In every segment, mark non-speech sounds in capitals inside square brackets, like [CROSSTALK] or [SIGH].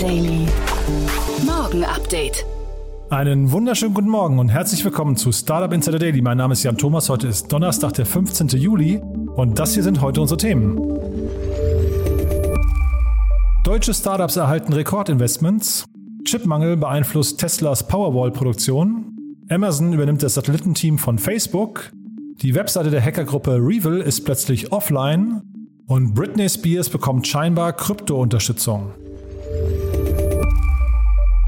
Daily. Morgen Update. Einen wunderschönen guten Morgen und herzlich willkommen zu Startup Insider Daily. Mein Name ist Jan Thomas. Heute ist Donnerstag, der 15. Juli und das hier sind heute unsere Themen. Deutsche Startups erhalten Rekordinvestments. Chipmangel beeinflusst Teslas Powerwall-Produktion. Amazon übernimmt das Satellitenteam von Facebook. Die Webseite der Hackergruppe Revil ist plötzlich offline. Und Britney Spears bekommt scheinbar Krypto-Unterstützung.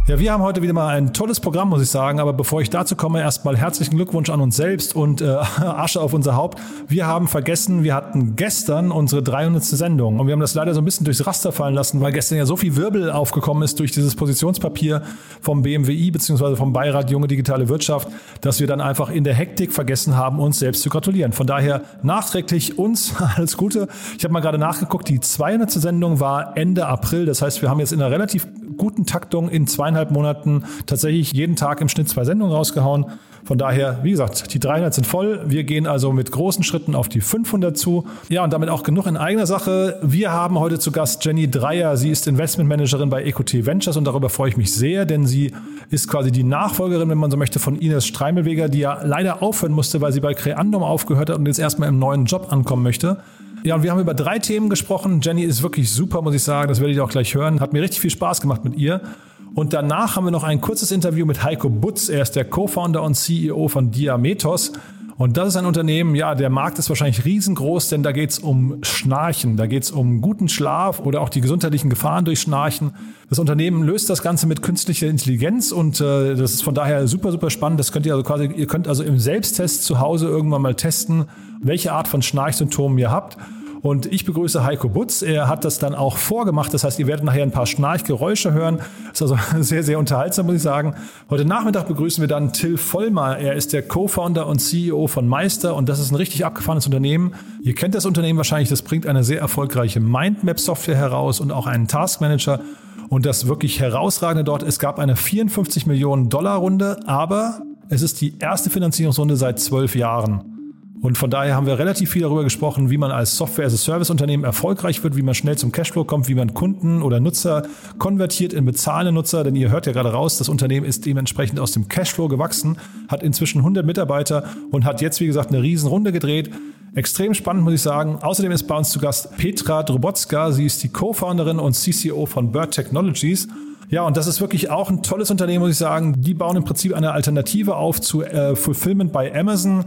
Ja, wir haben heute wieder mal ein tolles Programm, muss ich sagen. Aber bevor ich dazu komme, erstmal herzlichen Glückwunsch an uns selbst und äh, [LAUGHS] Asche auf unser Haupt. Wir haben vergessen, wir hatten gestern unsere 300. Sendung und wir haben das leider so ein bisschen durchs Raster fallen lassen, weil gestern ja so viel Wirbel aufgekommen ist durch dieses Positionspapier vom BMWI bzw. vom Beirat Junge Digitale Wirtschaft, dass wir dann einfach in der Hektik vergessen haben, uns selbst zu gratulieren. Von daher nachträglich uns [LAUGHS] alles Gute. Ich habe mal gerade nachgeguckt, die 200. Sendung war Ende April. Das heißt, wir haben jetzt in einer relativ guten Taktung in zweieinhalb Monaten tatsächlich jeden Tag im Schnitt zwei Sendungen rausgehauen. Von daher, wie gesagt, die 300 sind voll. Wir gehen also mit großen Schritten auf die 500 zu. Ja, und damit auch genug in eigener Sache. Wir haben heute zu Gast Jenny Dreier. Sie ist Investmentmanagerin bei EQT Ventures und darüber freue ich mich sehr, denn sie ist quasi die Nachfolgerin, wenn man so möchte, von Ines Streimelweger, die ja leider aufhören musste, weil sie bei Creandum aufgehört hat und jetzt erstmal im neuen Job ankommen möchte. Ja, und wir haben über drei Themen gesprochen. Jenny ist wirklich super, muss ich sagen. Das werdet ihr auch gleich hören. Hat mir richtig viel Spaß gemacht mit ihr. Und danach haben wir noch ein kurzes Interview mit Heiko Butz. Er ist der Co-Founder und CEO von Diametos. Und das ist ein Unternehmen, ja, der Markt ist wahrscheinlich riesengroß, denn da geht es um Schnarchen, da geht es um guten Schlaf oder auch die gesundheitlichen Gefahren durch Schnarchen. Das Unternehmen löst das Ganze mit künstlicher Intelligenz und äh, das ist von daher super, super spannend. Das könnt ihr also quasi, ihr könnt also im Selbsttest zu Hause irgendwann mal testen, welche Art von Schnarchsymptomen ihr habt. Und ich begrüße Heiko Butz. Er hat das dann auch vorgemacht. Das heißt, ihr werdet nachher ein paar Schnarchgeräusche hören. Das ist also [LAUGHS] sehr, sehr unterhaltsam, muss ich sagen. Heute Nachmittag begrüßen wir dann Till Vollmer. Er ist der Co-Founder und CEO von Meister und das ist ein richtig abgefahrenes Unternehmen. Ihr kennt das Unternehmen wahrscheinlich. Das bringt eine sehr erfolgreiche Mindmap-Software heraus und auch einen Taskmanager. Und das wirklich herausragende dort, es gab eine 54 Millionen Dollar Runde, aber es ist die erste Finanzierungsrunde seit zwölf Jahren. Und von daher haben wir relativ viel darüber gesprochen, wie man als Software-as-a-Service-Unternehmen erfolgreich wird, wie man schnell zum Cashflow kommt, wie man Kunden oder Nutzer konvertiert in bezahlende Nutzer. Denn ihr hört ja gerade raus, das Unternehmen ist dementsprechend aus dem Cashflow gewachsen, hat inzwischen 100 Mitarbeiter und hat jetzt, wie gesagt, eine Riesenrunde gedreht. Extrem spannend, muss ich sagen. Außerdem ist bei uns zu Gast Petra Drobotska. Sie ist die Co-Founderin und CCO von Bird Technologies. Ja, und das ist wirklich auch ein tolles Unternehmen, muss ich sagen. Die bauen im Prinzip eine Alternative auf zu äh, Fulfillment bei Amazon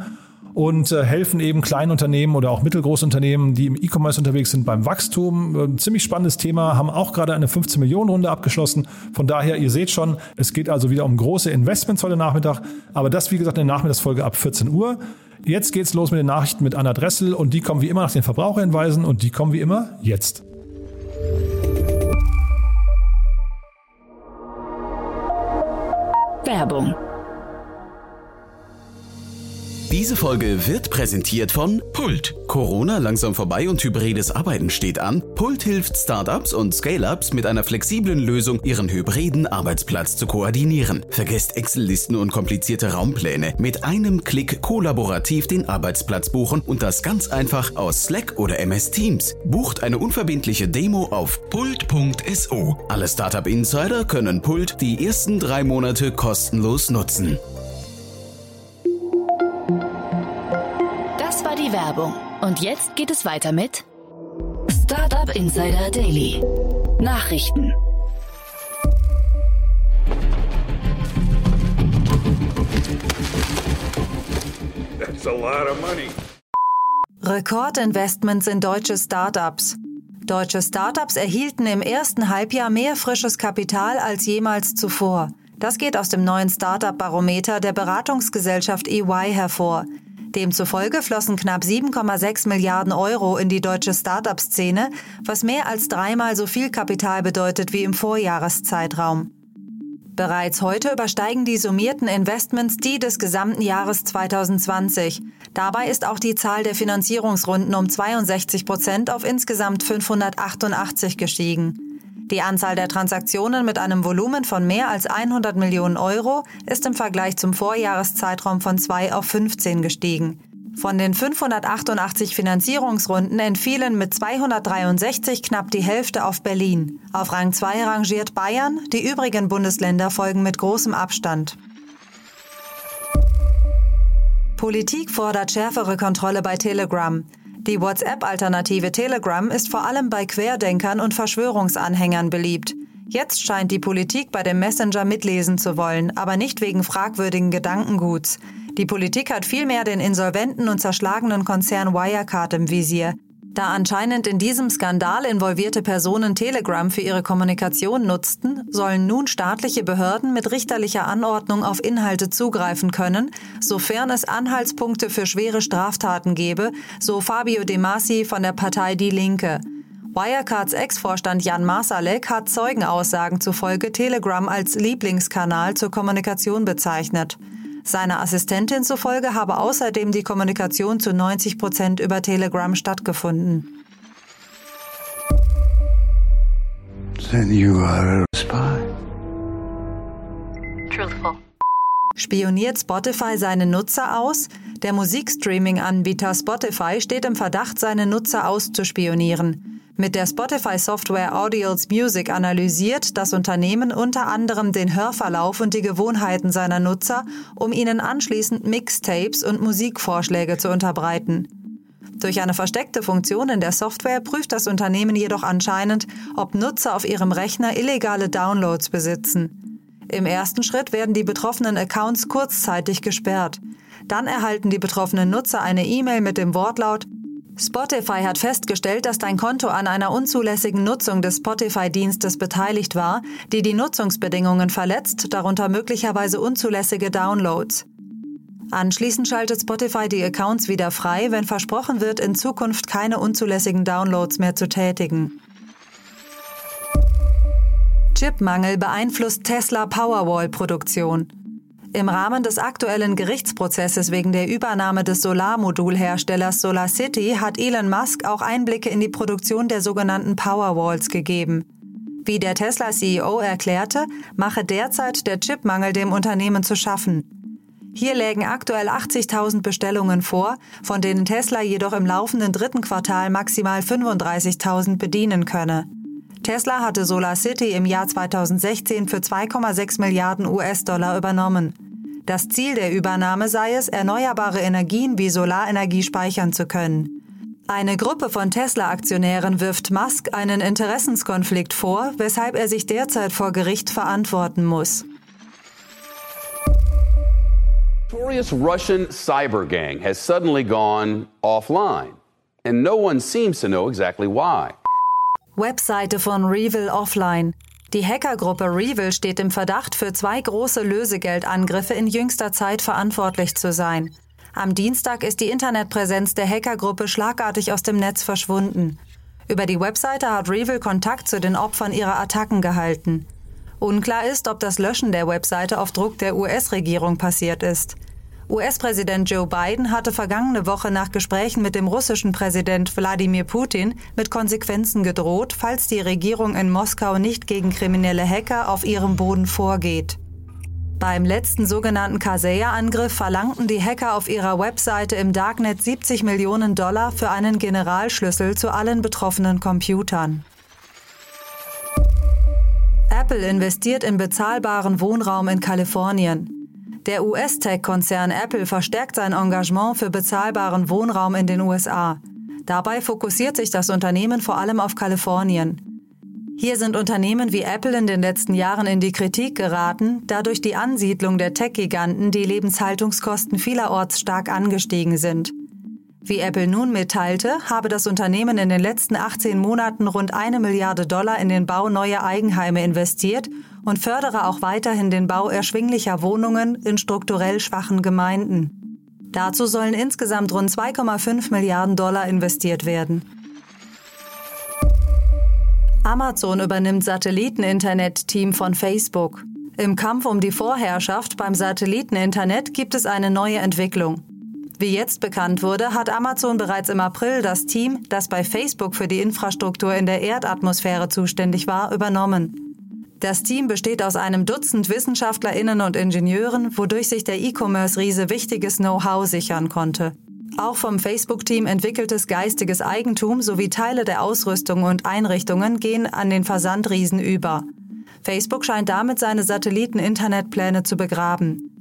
und äh, helfen eben kleinen Unternehmen oder auch mittelgroßen Unternehmen, die im E-Commerce unterwegs sind, beim Wachstum. Ein ziemlich spannendes Thema, haben auch gerade eine 15 Millionen Runde abgeschlossen. Von daher, ihr seht schon, es geht also wieder um große Investments heute Nachmittag. Aber das, wie gesagt, in der Nachmittagsfolge ab 14 Uhr. Jetzt geht's los mit den Nachrichten mit Anna Dressel und die kommen wie immer nach den Verbraucherhinweisen und die kommen wie immer jetzt. Werbung diese Folge wird präsentiert von Pult. Corona langsam vorbei und hybrides Arbeiten steht an. Pult hilft Startups und Scale-ups mit einer flexiblen Lösung, ihren hybriden Arbeitsplatz zu koordinieren. Vergesst Excel-Listen und komplizierte Raumpläne. Mit einem Klick kollaborativ den Arbeitsplatz buchen und das ganz einfach aus Slack oder MS Teams. Bucht eine unverbindliche Demo auf pult.so. Alle Startup Insider können Pult die ersten drei Monate kostenlos nutzen. Werbung. Und jetzt geht es weiter mit Startup Insider Daily. Nachrichten. That's a lot of money. Rekordinvestments in deutsche Startups. Deutsche Startups erhielten im ersten Halbjahr mehr frisches Kapital als jemals zuvor. Das geht aus dem neuen Startup-Barometer der Beratungsgesellschaft EY hervor. Demzufolge flossen knapp 7,6 Milliarden Euro in die deutsche Start-up-Szene, was mehr als dreimal so viel Kapital bedeutet wie im Vorjahreszeitraum. Bereits heute übersteigen die summierten Investments die des gesamten Jahres 2020. Dabei ist auch die Zahl der Finanzierungsrunden um 62 Prozent auf insgesamt 588 gestiegen. Die Anzahl der Transaktionen mit einem Volumen von mehr als 100 Millionen Euro ist im Vergleich zum Vorjahreszeitraum von 2 auf 15 gestiegen. Von den 588 Finanzierungsrunden entfielen mit 263 knapp die Hälfte auf Berlin. Auf Rang 2 rangiert Bayern, die übrigen Bundesländer folgen mit großem Abstand. Politik fordert schärfere Kontrolle bei Telegram. Die WhatsApp-Alternative Telegram ist vor allem bei Querdenkern und Verschwörungsanhängern beliebt. Jetzt scheint die Politik bei dem Messenger mitlesen zu wollen, aber nicht wegen fragwürdigen Gedankenguts. Die Politik hat vielmehr den insolventen und zerschlagenen Konzern Wirecard im Visier. Da anscheinend in diesem Skandal involvierte Personen Telegram für ihre Kommunikation nutzten, sollen nun staatliche Behörden mit richterlicher Anordnung auf Inhalte zugreifen können, sofern es Anhaltspunkte für schwere Straftaten gebe, so Fabio De Masi von der Partei Die Linke. Wirecards Ex-Vorstand Jan Masalek hat Zeugenaussagen zufolge Telegram als Lieblingskanal zur Kommunikation bezeichnet. Seiner Assistentin zufolge habe außerdem die Kommunikation zu 90 Prozent über Telegram stattgefunden. Then you are a spy. Truthful. Spioniert Spotify seine Nutzer aus? Der Musikstreaming-Anbieter Spotify steht im Verdacht, seine Nutzer auszuspionieren. Mit der Spotify-Software Audials Music analysiert das Unternehmen unter anderem den Hörverlauf und die Gewohnheiten seiner Nutzer, um ihnen anschließend Mixtapes und Musikvorschläge zu unterbreiten. Durch eine versteckte Funktion in der Software prüft das Unternehmen jedoch anscheinend, ob Nutzer auf ihrem Rechner illegale Downloads besitzen. Im ersten Schritt werden die betroffenen Accounts kurzzeitig gesperrt. Dann erhalten die betroffenen Nutzer eine E-Mail mit dem Wortlaut Spotify hat festgestellt, dass dein Konto an einer unzulässigen Nutzung des Spotify-Dienstes beteiligt war, die die Nutzungsbedingungen verletzt, darunter möglicherweise unzulässige Downloads. Anschließend schaltet Spotify die Accounts wieder frei, wenn versprochen wird, in Zukunft keine unzulässigen Downloads mehr zu tätigen. Chipmangel beeinflusst Tesla Powerwall-Produktion. Im Rahmen des aktuellen Gerichtsprozesses wegen der Übernahme des Solarmodulherstellers SolarCity hat Elon Musk auch Einblicke in die Produktion der sogenannten Powerwalls gegeben. Wie der Tesla-CEO erklärte, mache derzeit der Chipmangel dem Unternehmen zu schaffen. Hier lägen aktuell 80.000 Bestellungen vor, von denen Tesla jedoch im laufenden dritten Quartal maximal 35.000 bedienen könne. Tesla hatte SolarCity im Jahr 2016 für 2,6 Milliarden US-Dollar übernommen. Das Ziel der Übernahme sei es, erneuerbare Energien wie Solarenergie speichern zu können. Eine Gruppe von Tesla-Aktionären wirft Musk einen Interessenskonflikt vor, weshalb er sich derzeit vor Gericht verantworten muss. Notorious Russian cyber gang has suddenly gone offline, and no one seems to know exactly why. Webseite von Revil Offline. Die Hackergruppe Revil steht im Verdacht, für zwei große Lösegeldangriffe in jüngster Zeit verantwortlich zu sein. Am Dienstag ist die Internetpräsenz der Hackergruppe schlagartig aus dem Netz verschwunden. Über die Webseite hat Revil Kontakt zu den Opfern ihrer Attacken gehalten. Unklar ist, ob das Löschen der Webseite auf Druck der US-Regierung passiert ist. US-Präsident Joe Biden hatte vergangene Woche nach Gesprächen mit dem russischen Präsident Wladimir Putin mit Konsequenzen gedroht, falls die Regierung in Moskau nicht gegen kriminelle Hacker auf ihrem Boden vorgeht. Beim letzten sogenannten Kaseya-Angriff verlangten die Hacker auf ihrer Webseite im Darknet 70 Millionen Dollar für einen Generalschlüssel zu allen betroffenen Computern. Apple investiert in bezahlbaren Wohnraum in Kalifornien. Der US-Tech-Konzern Apple verstärkt sein Engagement für bezahlbaren Wohnraum in den USA. Dabei fokussiert sich das Unternehmen vor allem auf Kalifornien. Hier sind Unternehmen wie Apple in den letzten Jahren in die Kritik geraten, da durch die Ansiedlung der Tech-Giganten die Lebenshaltungskosten vielerorts stark angestiegen sind. Wie Apple nun mitteilte, habe das Unternehmen in den letzten 18 Monaten rund eine Milliarde Dollar in den Bau neuer Eigenheime investiert und fördere auch weiterhin den Bau erschwinglicher Wohnungen in strukturell schwachen Gemeinden. Dazu sollen insgesamt rund 2,5 Milliarden Dollar investiert werden. Amazon übernimmt Satelliteninternet-Team von Facebook. Im Kampf um die Vorherrschaft beim Satelliteninternet gibt es eine neue Entwicklung. Wie jetzt bekannt wurde, hat Amazon bereits im April das Team, das bei Facebook für die Infrastruktur in der Erdatmosphäre zuständig war, übernommen. Das Team besteht aus einem Dutzend Wissenschaftlerinnen und Ingenieuren, wodurch sich der E-Commerce-Riese wichtiges Know-how sichern konnte. Auch vom Facebook-Team entwickeltes geistiges Eigentum sowie Teile der Ausrüstung und Einrichtungen gehen an den Versandriesen über. Facebook scheint damit seine Satelliten-Internetpläne zu begraben.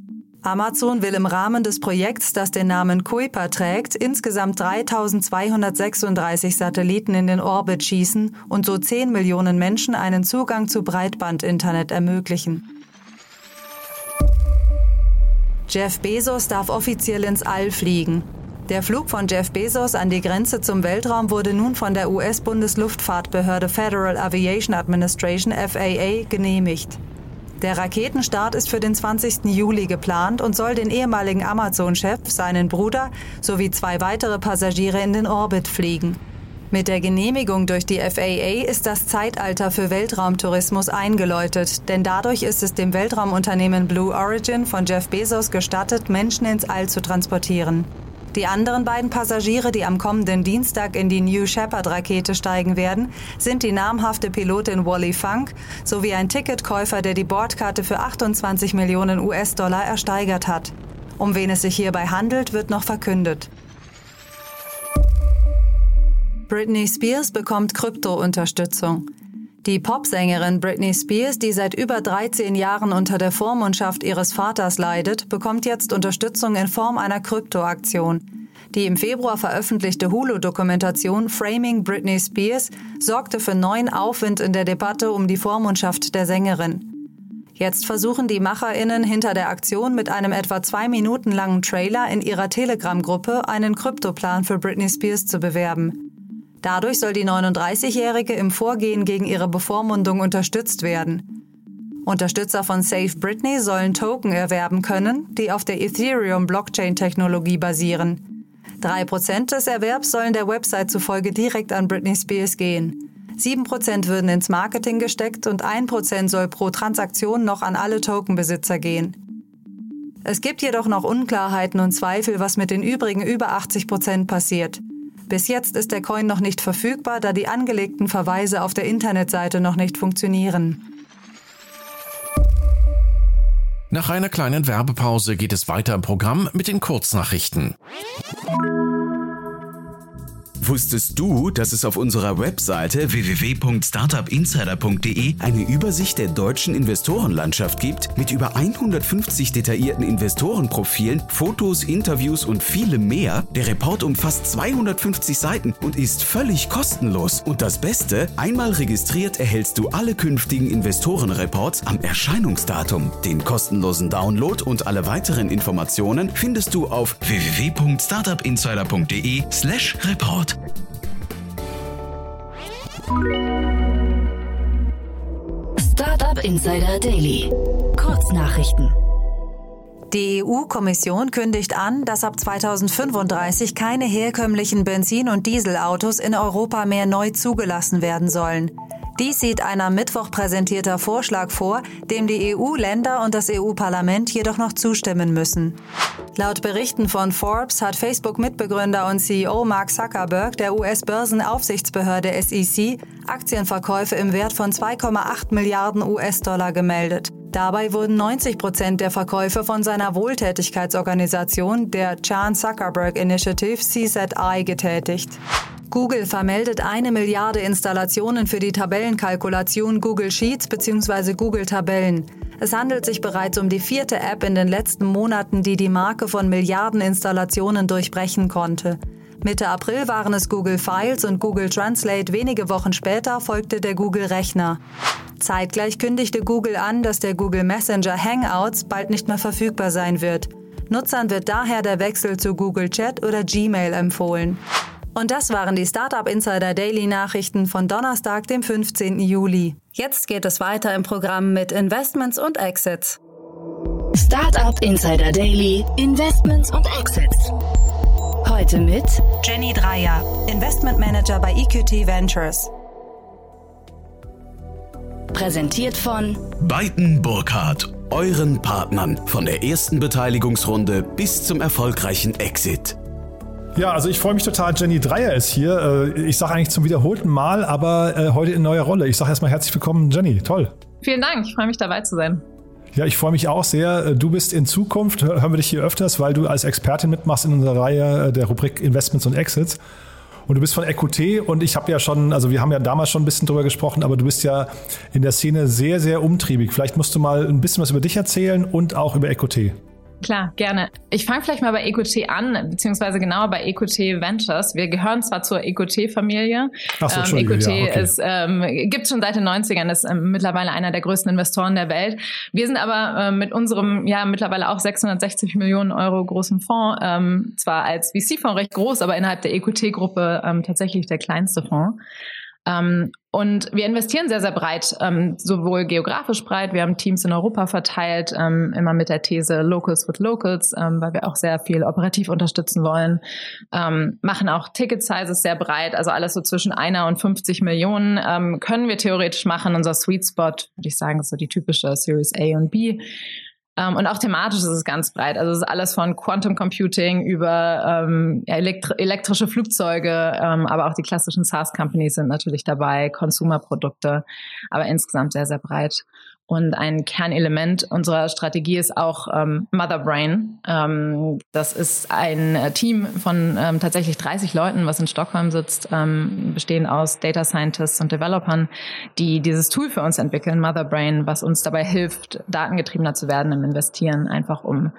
Amazon will im Rahmen des Projekts, das den Namen Kuiper trägt, insgesamt 3236 Satelliten in den Orbit schießen und so 10 Millionen Menschen einen Zugang zu Breitband-Internet ermöglichen. Jeff Bezos darf offiziell ins All fliegen. Der Flug von Jeff Bezos an die Grenze zum Weltraum wurde nun von der US-Bundesluftfahrtbehörde Federal Aviation Administration FAA genehmigt. Der Raketenstart ist für den 20. Juli geplant und soll den ehemaligen Amazon-Chef, seinen Bruder sowie zwei weitere Passagiere in den Orbit fliegen. Mit der Genehmigung durch die FAA ist das Zeitalter für Weltraumtourismus eingeläutet, denn dadurch ist es dem Weltraumunternehmen Blue Origin von Jeff Bezos gestattet, Menschen ins All zu transportieren. Die anderen beiden Passagiere, die am kommenden Dienstag in die New Shepard-Rakete steigen werden, sind die namhafte Pilotin Wally Funk sowie ein Ticketkäufer, der die Bordkarte für 28 Millionen US-Dollar ersteigert hat. Um wen es sich hierbei handelt, wird noch verkündet. Britney Spears bekommt Krypto-Unterstützung. Die Popsängerin Britney Spears, die seit über 13 Jahren unter der Vormundschaft ihres Vaters leidet, bekommt jetzt Unterstützung in Form einer Kryptoaktion. Die im Februar veröffentlichte Hulu-Dokumentation Framing Britney Spears sorgte für neuen Aufwind in der Debatte um die Vormundschaft der Sängerin. Jetzt versuchen die MacherInnen hinter der Aktion mit einem etwa zwei Minuten langen Trailer in ihrer Telegram-Gruppe einen Kryptoplan für Britney Spears zu bewerben. Dadurch soll die 39-Jährige im Vorgehen gegen ihre Bevormundung unterstützt werden. Unterstützer von Save Britney sollen Token erwerben können, die auf der Ethereum-Blockchain-Technologie basieren. Drei Prozent des Erwerbs sollen der Website zufolge direkt an Britney Spears gehen. Sieben Prozent würden ins Marketing gesteckt und ein Prozent soll pro Transaktion noch an alle Tokenbesitzer gehen. Es gibt jedoch noch Unklarheiten und Zweifel, was mit den übrigen über 80 Prozent passiert. Bis jetzt ist der Coin noch nicht verfügbar, da die angelegten Verweise auf der Internetseite noch nicht funktionieren. Nach einer kleinen Werbepause geht es weiter im Programm mit den Kurznachrichten. Wusstest du, dass es auf unserer Webseite www.startupinsider.de eine Übersicht der deutschen Investorenlandschaft gibt mit über 150 detaillierten Investorenprofilen, Fotos, Interviews und vielem mehr? Der Report umfasst 250 Seiten und ist völlig kostenlos. Und das Beste, einmal registriert erhältst du alle künftigen Investorenreports am Erscheinungsdatum. Den kostenlosen Download und alle weiteren Informationen findest du auf www.startupinsider.de/report. Startup Insider Daily. Kurznachrichten. Die EU-Kommission kündigt an, dass ab 2035 keine herkömmlichen Benzin- und Dieselautos in Europa mehr neu zugelassen werden sollen. Dies sieht ein am Mittwoch präsentierter Vorschlag vor, dem die EU-Länder und das EU-Parlament jedoch noch zustimmen müssen. Laut Berichten von Forbes hat Facebook-Mitbegründer und CEO Mark Zuckerberg der US-Börsenaufsichtsbehörde SEC Aktienverkäufe im Wert von 2,8 Milliarden US-Dollar gemeldet. Dabei wurden 90 Prozent der Verkäufe von seiner Wohltätigkeitsorganisation, der Chan Zuckerberg Initiative CZI, getätigt. Google vermeldet eine Milliarde Installationen für die Tabellenkalkulation Google Sheets bzw. Google Tabellen. Es handelt sich bereits um die vierte App in den letzten Monaten, die die Marke von Milliarden Installationen durchbrechen konnte. Mitte April waren es Google Files und Google Translate, wenige Wochen später folgte der Google Rechner. Zeitgleich kündigte Google an, dass der Google Messenger Hangouts bald nicht mehr verfügbar sein wird. Nutzern wird daher der Wechsel zu Google Chat oder Gmail empfohlen. Und das waren die Startup Insider Daily Nachrichten von Donnerstag, dem 15. Juli. Jetzt geht es weiter im Programm mit Investments und Exits. Startup Insider Daily, Investments und Exits. Heute mit Jenny Dreier, Investment Manager bei EQT Ventures. Präsentiert von Beiten Burkhardt, euren Partnern von der ersten Beteiligungsrunde bis zum erfolgreichen Exit. Ja, also ich freue mich total. Jenny Dreier ist hier. Äh, ich sage eigentlich zum wiederholten Mal, aber äh, heute in neuer Rolle. Ich sage erstmal herzlich willkommen, Jenny. Toll. Vielen Dank. Ich freue mich dabei zu sein. Ja, ich freue mich auch sehr. Du bist in Zukunft, hören wir dich hier öfters, weil du als Expertin mitmachst in unserer Reihe der Rubrik Investments und Exits. Und du bist von EcoT und ich habe ja schon, also wir haben ja damals schon ein bisschen drüber gesprochen, aber du bist ja in der Szene sehr, sehr umtriebig. Vielleicht musst du mal ein bisschen was über dich erzählen und auch über EcoT. Klar, gerne. Ich fange vielleicht mal bei EQT an, beziehungsweise genauer bei EQT Ventures. Wir gehören zwar zur EQT-Familie. So, ähm, EQT ja, okay. ist, ähm, gibt schon seit den 90ern, ist ähm, mittlerweile einer der größten Investoren der Welt. Wir sind aber ähm, mit unserem, ja, mittlerweile auch 660 Millionen Euro großen Fonds, ähm, zwar als VC-Fonds recht groß, aber innerhalb der EQT-Gruppe ähm, tatsächlich der kleinste Fonds. Ähm, und wir investieren sehr, sehr breit, ähm, sowohl geografisch breit. Wir haben Teams in Europa verteilt, ähm, immer mit der These Locals with Locals, ähm, weil wir auch sehr viel operativ unterstützen wollen. Ähm, machen auch Ticket-Sizes sehr breit, also alles so zwischen einer und 50 Millionen ähm, können wir theoretisch machen. Unser Sweet Spot, würde ich sagen, ist so die typische Series A und B. Ähm, und auch thematisch ist es ganz breit. Also es ist alles von Quantum Computing über ähm, elektri elektrische Flugzeuge, ähm, aber auch die klassischen SaaS-Companies sind natürlich dabei, Consumer-Produkte, aber insgesamt sehr, sehr breit. Und ein Kernelement unserer Strategie ist auch ähm, Mother Brain. Ähm, das ist ein Team von ähm, tatsächlich 30 Leuten, was in Stockholm sitzt, ähm, bestehend aus Data Scientists und Developern, die dieses Tool für uns entwickeln, Mother Brain, was uns dabei hilft, datengetriebener zu werden im Investieren, einfach um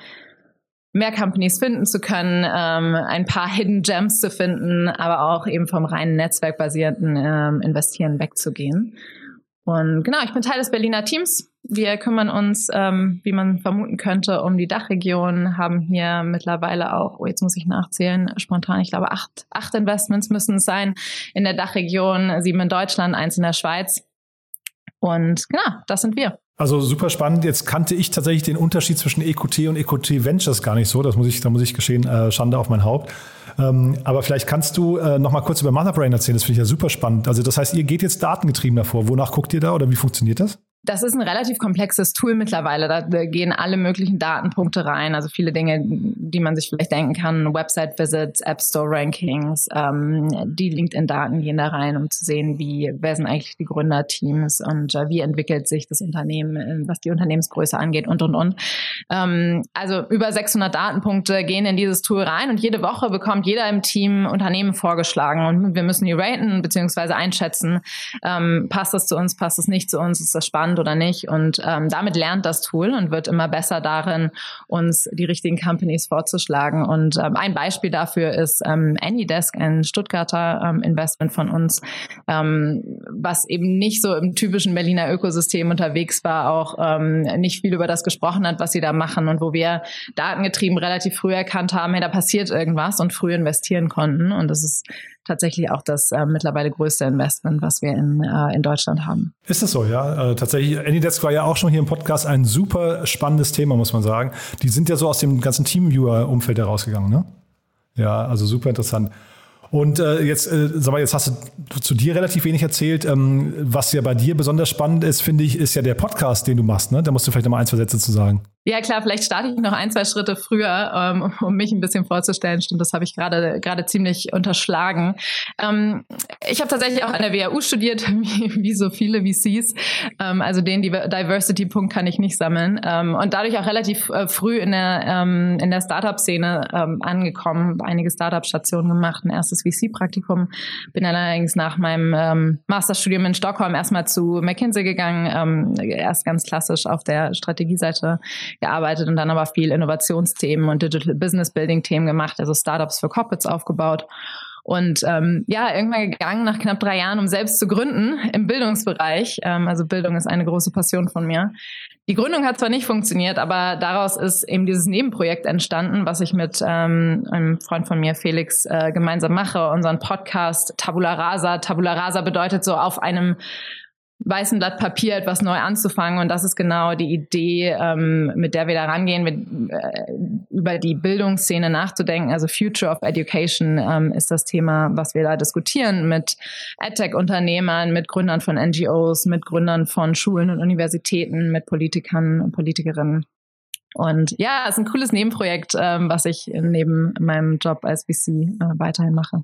mehr Companies finden zu können, ähm, ein paar Hidden Gems zu finden, aber auch eben vom reinen netzwerkbasierten ähm, Investieren wegzugehen. Und genau, ich bin Teil des Berliner Teams. Wir kümmern uns, ähm, wie man vermuten könnte, um die Dachregion, haben hier mittlerweile auch, oh, jetzt muss ich nachzählen, spontan, ich glaube, acht, acht Investments müssen es sein in der Dachregion, sieben in Deutschland, eins in der Schweiz. Und genau, das sind wir. Also super spannend. Jetzt kannte ich tatsächlich den Unterschied zwischen EQT und EQT Ventures gar nicht so. Das muss ich, da muss ich geschehen, äh, Schande auf mein Haupt. Ähm, aber vielleicht kannst du äh, noch mal kurz über Motherbrain erzählen. Das finde ich ja super spannend. Also das heißt, ihr geht jetzt datengetrieben davor. Wonach guckt ihr da oder wie funktioniert das? Das ist ein relativ komplexes Tool mittlerweile. Da gehen alle möglichen Datenpunkte rein. Also viele Dinge, die man sich vielleicht denken kann. Website-Visits, App Store-Rankings, ähm, die LinkedIn-Daten gehen da rein, um zu sehen, wie, wer sind eigentlich die Gründerteams und äh, wie entwickelt sich das Unternehmen, äh, was die Unternehmensgröße angeht und, und, und. Ähm, also über 600 Datenpunkte gehen in dieses Tool rein und jede Woche bekommt jeder im Team Unternehmen vorgeschlagen und wir müssen die raten bzw. einschätzen. Ähm, passt das zu uns, passt es nicht zu uns, ist das spannend spannend oder nicht. Und ähm, damit lernt das Tool und wird immer besser darin, uns die richtigen Companies vorzuschlagen. Und ähm, ein Beispiel dafür ist ähm, AnyDesk, ein Stuttgarter ähm, Investment von uns, ähm, was eben nicht so im typischen Berliner Ökosystem unterwegs war, auch ähm, nicht viel über das gesprochen hat, was sie da machen und wo wir datengetrieben relativ früh erkannt haben, hey, da passiert irgendwas und früh investieren konnten. Und das ist tatsächlich auch das äh, mittlerweile größte Investment, was wir in, äh, in Deutschland haben. Ist das so, ja? Äh, tatsächlich, AnyDesk war ja auch schon hier im Podcast ein super spannendes Thema, muss man sagen. Die sind ja so aus dem ganzen Teamviewer-Umfeld herausgegangen, ne? Ja, also super interessant. Und äh, jetzt, äh, sag mal, jetzt hast du zu dir relativ wenig erzählt. Ähm, was ja bei dir besonders spannend ist, finde ich, ist ja der Podcast, den du machst. Ne? Da musst du vielleicht noch mal ein, zwei Sätze zu sagen. Ja, klar, vielleicht starte ich noch ein, zwei Schritte früher, ähm, um mich ein bisschen vorzustellen. Stimmt, das habe ich gerade gerade ziemlich unterschlagen. Ähm, ich habe tatsächlich auch an der WHU studiert, [LAUGHS] wie, wie so viele VCs. Ähm, also den Diversity-Punkt kann ich nicht sammeln. Ähm, und dadurch auch relativ äh, früh in der, ähm, in der Startup-Szene ähm, angekommen, einige Startup-Stationen gemacht, ein erstes VC-Praktikum. Bin dann allerdings nach meinem Masterstudium in Stockholm erstmal zu McKinsey gegangen, erst ganz klassisch auf der Strategieseite gearbeitet und dann aber viel Innovationsthemen und Digital Business Building Themen gemacht, also Startups für Corporates aufgebaut. Und ähm, ja, irgendwann gegangen nach knapp drei Jahren, um selbst zu gründen im Bildungsbereich. Ähm, also Bildung ist eine große Passion von mir. Die Gründung hat zwar nicht funktioniert, aber daraus ist eben dieses Nebenprojekt entstanden, was ich mit ähm, einem Freund von mir, Felix, äh, gemeinsam mache, unseren Podcast Tabula Rasa. Tabula Rasa bedeutet so auf einem weißen Blatt Papier etwas neu anzufangen. Und das ist genau die Idee, ähm, mit der wir da rangehen, mit, äh, über die Bildungsszene nachzudenken. Also Future of Education ähm, ist das Thema, was wir da diskutieren mit EdTech-Unternehmern, mit Gründern von NGOs, mit Gründern von Schulen und Universitäten, mit Politikern und Politikerinnen. Und ja, es ist ein cooles Nebenprojekt, ähm, was ich neben meinem Job als VC äh, weiterhin mache.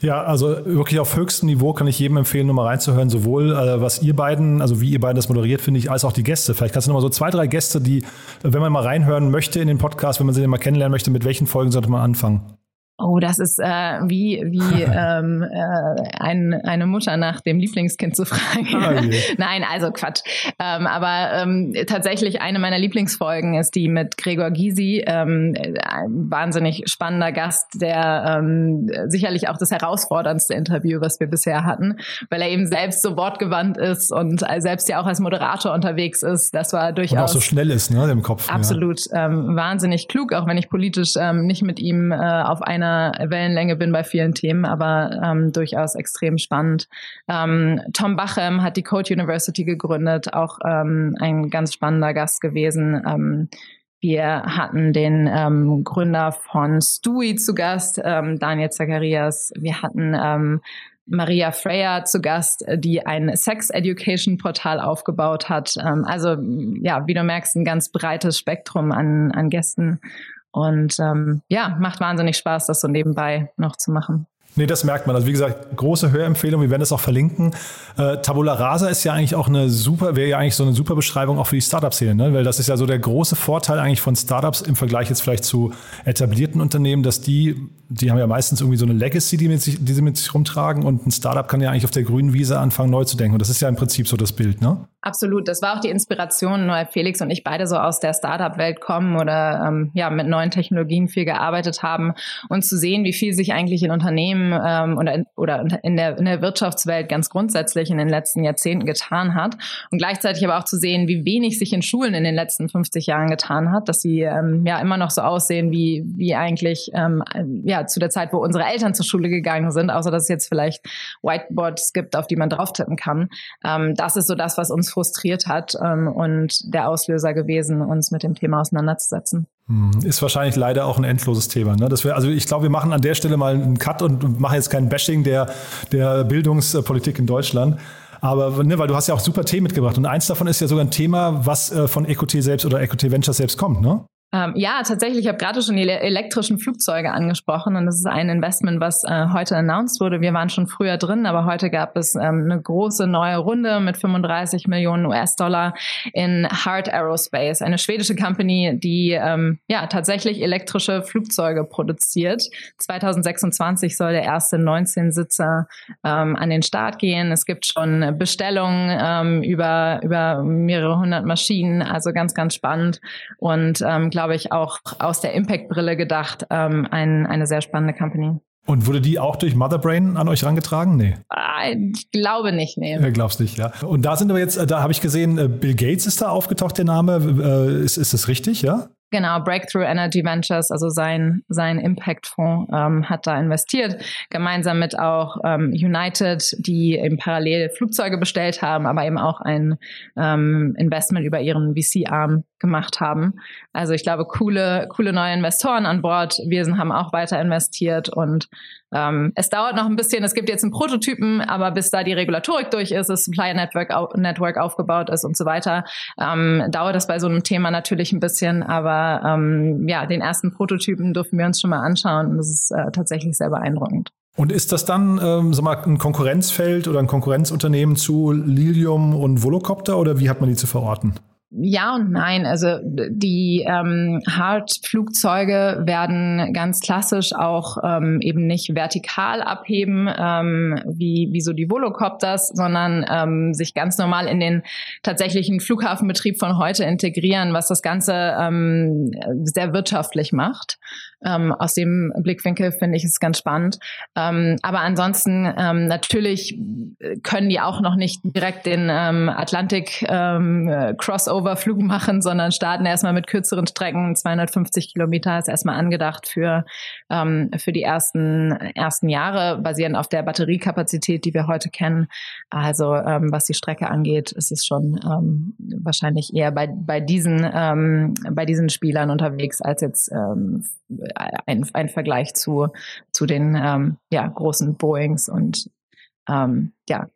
Ja, also wirklich auf höchstem Niveau kann ich jedem empfehlen, nur mal reinzuhören, sowohl äh, was ihr beiden, also wie ihr beiden das moderiert, finde ich, als auch die Gäste. Vielleicht kannst du noch mal so zwei, drei Gäste, die, wenn man mal reinhören möchte in den Podcast, wenn man sie mal kennenlernen möchte, mit welchen Folgen sollte man anfangen? Oh, das ist äh, wie, wie [LAUGHS] ähm, äh, ein, eine Mutter nach dem Lieblingskind zu fragen. Oh [LAUGHS] Nein, also Quatsch. Ähm, aber ähm, tatsächlich eine meiner Lieblingsfolgen ist die mit Gregor Gysi, ähm, ein wahnsinnig spannender Gast, der ähm, sicherlich auch das herausforderndste Interview, was wir bisher hatten, weil er eben selbst so wortgewandt ist und selbst ja auch als Moderator unterwegs ist. Das war durchaus. Und auch so schnell ist, ne, im Kopf. Absolut. Ja. Ähm, wahnsinnig klug, auch wenn ich politisch ähm, nicht mit ihm äh, auf einer einer Wellenlänge bin bei vielen Themen, aber ähm, durchaus extrem spannend. Ähm, Tom Bachem hat die Code University gegründet, auch ähm, ein ganz spannender Gast gewesen. Ähm, wir hatten den ähm, Gründer von Stui zu Gast, ähm, Daniel Zacharias. Wir hatten ähm, Maria Freya zu Gast, die ein Sex Education Portal aufgebaut hat. Ähm, also ja, wie du merkst, ein ganz breites Spektrum an, an Gästen. Und ähm, ja, macht wahnsinnig Spaß, das so nebenbei noch zu machen. Nee, das merkt man. Also wie gesagt, große Hörempfehlung. Wir werden das auch verlinken. Äh, Tabula Rasa ist ja eigentlich auch eine super, wäre ja eigentlich so eine super Beschreibung auch für die Startup-Szene, ne? weil das ist ja so der große Vorteil eigentlich von Startups im Vergleich jetzt vielleicht zu etablierten Unternehmen, dass die, die haben ja meistens irgendwie so eine Legacy, die, mit sich, die sie mit sich rumtragen und ein Startup kann ja eigentlich auf der grünen Wiese anfangen, neu zu denken. Und das ist ja im Prinzip so das Bild, ne? Absolut. Das war auch die Inspiration, weil Felix und ich beide so aus der Startup-Welt kommen oder ähm, ja mit neuen Technologien viel gearbeitet haben und zu sehen, wie viel sich eigentlich in Unternehmen ähm, oder, in, oder in, der, in der Wirtschaftswelt ganz grundsätzlich in den letzten Jahrzehnten getan hat und gleichzeitig aber auch zu sehen, wie wenig sich in Schulen in den letzten 50 Jahren getan hat, dass sie ähm, ja immer noch so aussehen wie wie eigentlich ähm, ja zu der Zeit, wo unsere Eltern zur Schule gegangen sind, außer dass es jetzt vielleicht Whiteboards gibt, auf die man drauf tippen kann. Ähm, das ist so das, was uns frustriert hat ähm, und der Auslöser gewesen, uns mit dem Thema auseinanderzusetzen. Hm, ist wahrscheinlich leider auch ein endloses Thema. Ne? Das wär, also ich glaube, wir machen an der Stelle mal einen Cut und machen jetzt kein Bashing der, der Bildungspolitik in Deutschland. Aber ne, weil du hast ja auch super Themen mitgebracht und eins davon ist ja sogar ein Thema, was äh, von EQT selbst oder EQT Ventures selbst kommt, ne? Ähm, ja, tatsächlich. Ich habe gerade schon die elektrischen Flugzeuge angesprochen und das ist ein Investment, was äh, heute announced wurde. Wir waren schon früher drin, aber heute gab es ähm, eine große neue Runde mit 35 Millionen US-Dollar in Hart Aerospace, eine schwedische Company, die ähm, ja tatsächlich elektrische Flugzeuge produziert. 2026 soll der erste 19-Sitzer ähm, an den Start gehen. Es gibt schon Bestellungen ähm, über über mehrere hundert Maschinen, also ganz ganz spannend und ähm, glaube ich, auch aus der Impact-Brille gedacht, ähm, ein, eine sehr spannende Company. Und wurde die auch durch Motherbrain an euch rangetragen? Nee. Ah, ich glaube nicht, nee. Ja, glaubst nicht, ja. Und da sind wir jetzt, äh, da habe ich gesehen, äh, Bill Gates ist da aufgetaucht, der Name. Äh, ist, ist das richtig, ja? Genau, Breakthrough Energy Ventures, also sein, sein Impact-Fonds, ähm, hat da investiert, gemeinsam mit auch ähm, United, die eben parallel Flugzeuge bestellt haben, aber eben auch ein ähm, Investment über ihren VC-Arm gemacht haben. Also ich glaube, coole, coole neue Investoren an Bord. Wir haben auch weiter investiert und ähm, es dauert noch ein bisschen. Es gibt jetzt einen Prototypen, aber bis da die Regulatorik durch ist, das Supplier Network, Network aufgebaut ist und so weiter, ähm, dauert das bei so einem Thema natürlich ein bisschen. Aber ähm, ja, den ersten Prototypen dürfen wir uns schon mal anschauen und das ist äh, tatsächlich sehr beeindruckend. Und ist das dann ähm, sag mal, ein Konkurrenzfeld oder ein Konkurrenzunternehmen zu Lilium und Volocopter oder wie hat man die zu verorten? Ja und nein. Also die ähm, Hard-Flugzeuge werden ganz klassisch auch ähm, eben nicht vertikal abheben, ähm, wie, wie so die Volocopters, sondern ähm, sich ganz normal in den tatsächlichen Flughafenbetrieb von heute integrieren, was das Ganze ähm, sehr wirtschaftlich macht. Ähm, aus dem Blickwinkel finde ich es ganz spannend. Ähm, aber ansonsten ähm, natürlich können die auch noch nicht direkt den ähm, Atlantik ähm, Crossover-Flug machen, sondern starten erstmal mit kürzeren Strecken. 250 Kilometer ist erstmal angedacht für, ähm, für die ersten, ersten Jahre, basierend auf der Batteriekapazität, die wir heute kennen. Also ähm, was die Strecke angeht, ist es schon ähm, wahrscheinlich eher bei, bei, diesen, ähm, bei diesen Spielern unterwegs als jetzt ähm, ein, ein Vergleich zu, zu den ähm, ja, großen Boeings und ähm, ja,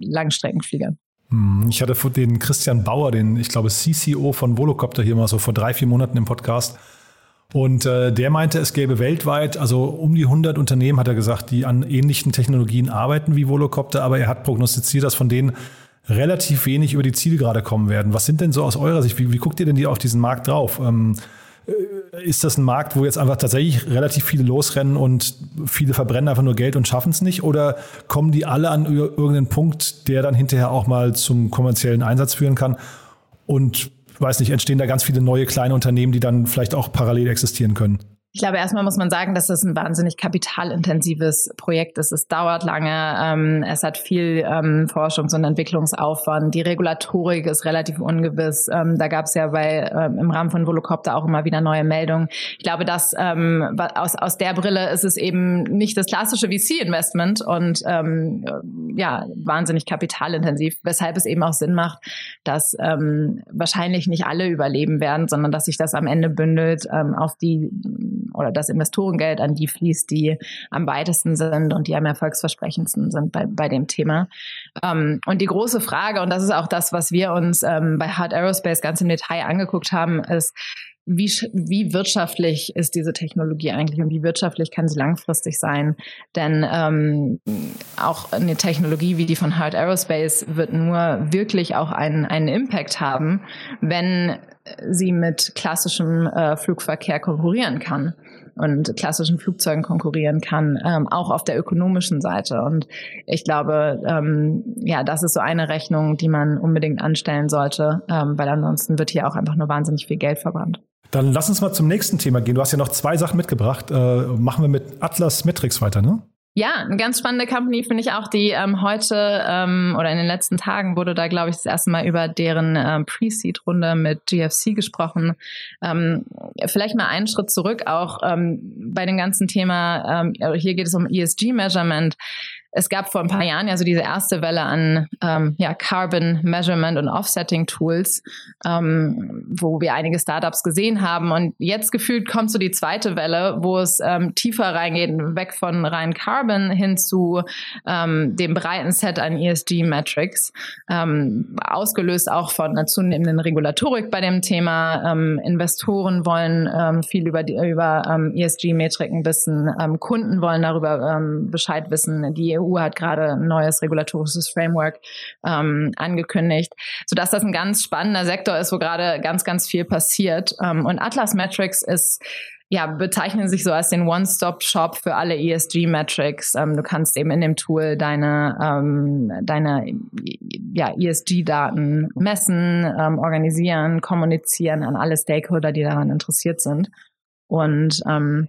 Langstreckenfliegern. Hm, ich hatte den Christian Bauer, den, ich glaube, CCO von Volocopter hier mal so vor drei, vier Monaten im Podcast. Und äh, der meinte, es gäbe weltweit, also um die 100 Unternehmen, hat er gesagt, die an ähnlichen Technologien arbeiten wie Volocopter, aber er hat prognostiziert, dass von denen relativ wenig über die Zielgerade kommen werden. Was sind denn so aus eurer Sicht, wie, wie guckt ihr denn die auf diesen Markt drauf? Ähm, äh, ist das ein Markt, wo jetzt einfach tatsächlich relativ viele losrennen und viele verbrennen einfach nur Geld und schaffen es nicht? Oder kommen die alle an irgendeinen Punkt, der dann hinterher auch mal zum kommerziellen Einsatz führen kann? Und weiß nicht, entstehen da ganz viele neue kleine Unternehmen, die dann vielleicht auch parallel existieren können. Ich glaube, erstmal muss man sagen, dass das ein wahnsinnig kapitalintensives Projekt ist. Es dauert lange, ähm, es hat viel ähm, Forschungs- und Entwicklungsaufwand. Die Regulatorik ist relativ ungewiss. Ähm, da gab es ja bei ähm, im Rahmen von Volocopter auch immer wieder neue Meldungen. Ich glaube, dass ähm, aus, aus der Brille ist es eben nicht das klassische VC-Investment und ähm, ja, wahnsinnig kapitalintensiv, weshalb es eben auch Sinn macht, dass wahrscheinlich nicht alle überleben werden, sondern dass sich das am Ende bündelt auf die oder das Investorengeld an die fließt, die am weitesten sind und die am erfolgsversprechendsten sind bei, bei dem Thema. Ähm, und die große Frage, und das ist auch das, was wir uns ähm, bei Hard Aerospace ganz im Detail angeguckt haben, ist, wie, wie wirtschaftlich ist diese Technologie eigentlich und wie wirtschaftlich kann sie langfristig sein? Denn ähm, auch eine Technologie wie die von Hard Aerospace wird nur wirklich auch einen, einen Impact haben, wenn sie mit klassischem äh, Flugverkehr konkurrieren kann und klassischen Flugzeugen konkurrieren kann, ähm, auch auf der ökonomischen Seite. Und ich glaube, ähm, ja, das ist so eine Rechnung, die man unbedingt anstellen sollte, ähm, weil ansonsten wird hier auch einfach nur wahnsinnig viel Geld verbrannt. Dann lass uns mal zum nächsten Thema gehen. Du hast ja noch zwei Sachen mitgebracht. Äh, machen wir mit Atlas Metrics weiter, ne? Ja, eine ganz spannende Company finde ich auch, die ähm, heute ähm, oder in den letzten Tagen wurde da, glaube ich, das erste Mal über deren ähm, Pre-Seed-Runde mit GFC gesprochen. Ähm, vielleicht mal einen Schritt zurück auch ähm, bei dem ganzen Thema, ähm, hier geht es um ESG-Measurement es gab vor ein paar Jahren ja so diese erste Welle an ähm, ja, Carbon Measurement und Offsetting Tools, ähm, wo wir einige Startups gesehen haben. Und jetzt gefühlt kommt so die zweite Welle, wo es ähm, tiefer reingeht, weg von rein Carbon hin zu ähm, dem breiten Set an ESG-Metrics, ähm, ausgelöst auch von einer zunehmenden Regulatorik bei dem Thema. Ähm, Investoren wollen viel über, die, über ESG-Metriken wissen, Kunden wollen darüber Bescheid wissen, die EU hat gerade ein neues regulatorisches Framework ähm, angekündigt, sodass das ein ganz spannender Sektor ist, wo gerade ganz, ganz viel passiert. Ähm, und Atlas Metrics ist ja, bezeichnen sich so als den One-Stop-Shop für alle ESG-Metrics. Ähm, du kannst eben in dem Tool deine, ähm, deine ja, ESG-Daten messen, ähm, organisieren, kommunizieren an alle Stakeholder, die daran interessiert sind. Und ähm,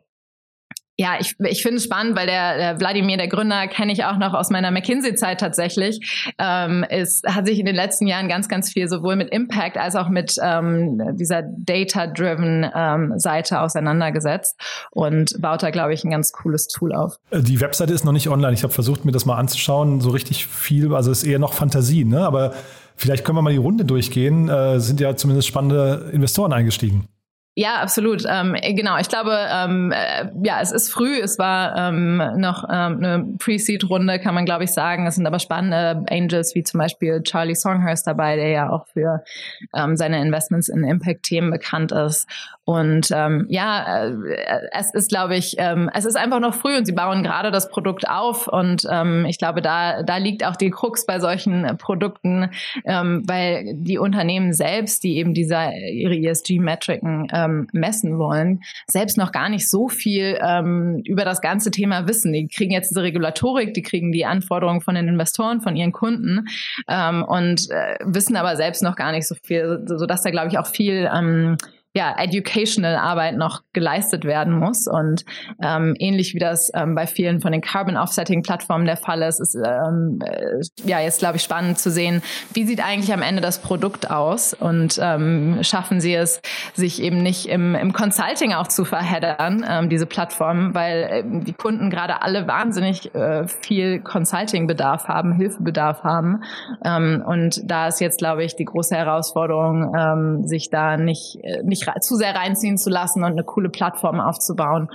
ja, ich, ich finde es spannend, weil der, der Wladimir, der Gründer, kenne ich auch noch aus meiner McKinsey-Zeit tatsächlich, ähm, ist, hat sich in den letzten Jahren ganz, ganz viel sowohl mit Impact als auch mit ähm, dieser Data-driven ähm, Seite auseinandergesetzt und baut da, glaube ich, ein ganz cooles Tool auf. Äh, die Webseite ist noch nicht online. Ich habe versucht, mir das mal anzuschauen. So richtig viel, also ist eher noch Fantasie, ne? Aber vielleicht können wir mal die Runde durchgehen. Äh, sind ja zumindest spannende Investoren eingestiegen. Ja, absolut. Ähm, genau. Ich glaube, ähm, äh, ja, es ist früh. Es war ähm, noch ähm, eine Pre-Seed-Runde, kann man glaube ich sagen. Es sind aber spannende Angels wie zum Beispiel Charlie Songhurst dabei, der ja auch für ähm, seine Investments in Impact-Themen bekannt ist. Und ähm, ja, äh, es ist, glaube ich, ähm, es ist einfach noch früh und sie bauen gerade das Produkt auf. Und ähm, ich glaube, da, da liegt auch die Krux bei solchen Produkten, ähm, weil die Unternehmen selbst, die eben dieser ihre ESG-Metriken ähm, messen wollen, selbst noch gar nicht so viel ähm, über das ganze Thema wissen. Die kriegen jetzt diese Regulatorik, die kriegen die Anforderungen von den Investoren, von ihren Kunden ähm, und äh, wissen aber selbst noch gar nicht so viel, sodass da, glaube ich, auch viel ähm, ja, educational Arbeit noch geleistet werden muss. Und ähm, ähnlich wie das ähm, bei vielen von den Carbon Offsetting Plattformen der Fall ist, ist ähm, äh, ja jetzt, glaube ich, spannend zu sehen, wie sieht eigentlich am Ende das Produkt aus und ähm, schaffen sie es, sich eben nicht im, im Consulting auch zu verheddern, ähm, diese Plattformen, weil ähm, die Kunden gerade alle wahnsinnig äh, viel Consulting-Bedarf haben, Hilfebedarf haben. Ähm, und da ist jetzt, glaube ich, die große Herausforderung, ähm, sich da nicht, äh, nicht zu sehr reinziehen zu lassen und eine coole Plattform aufzubauen,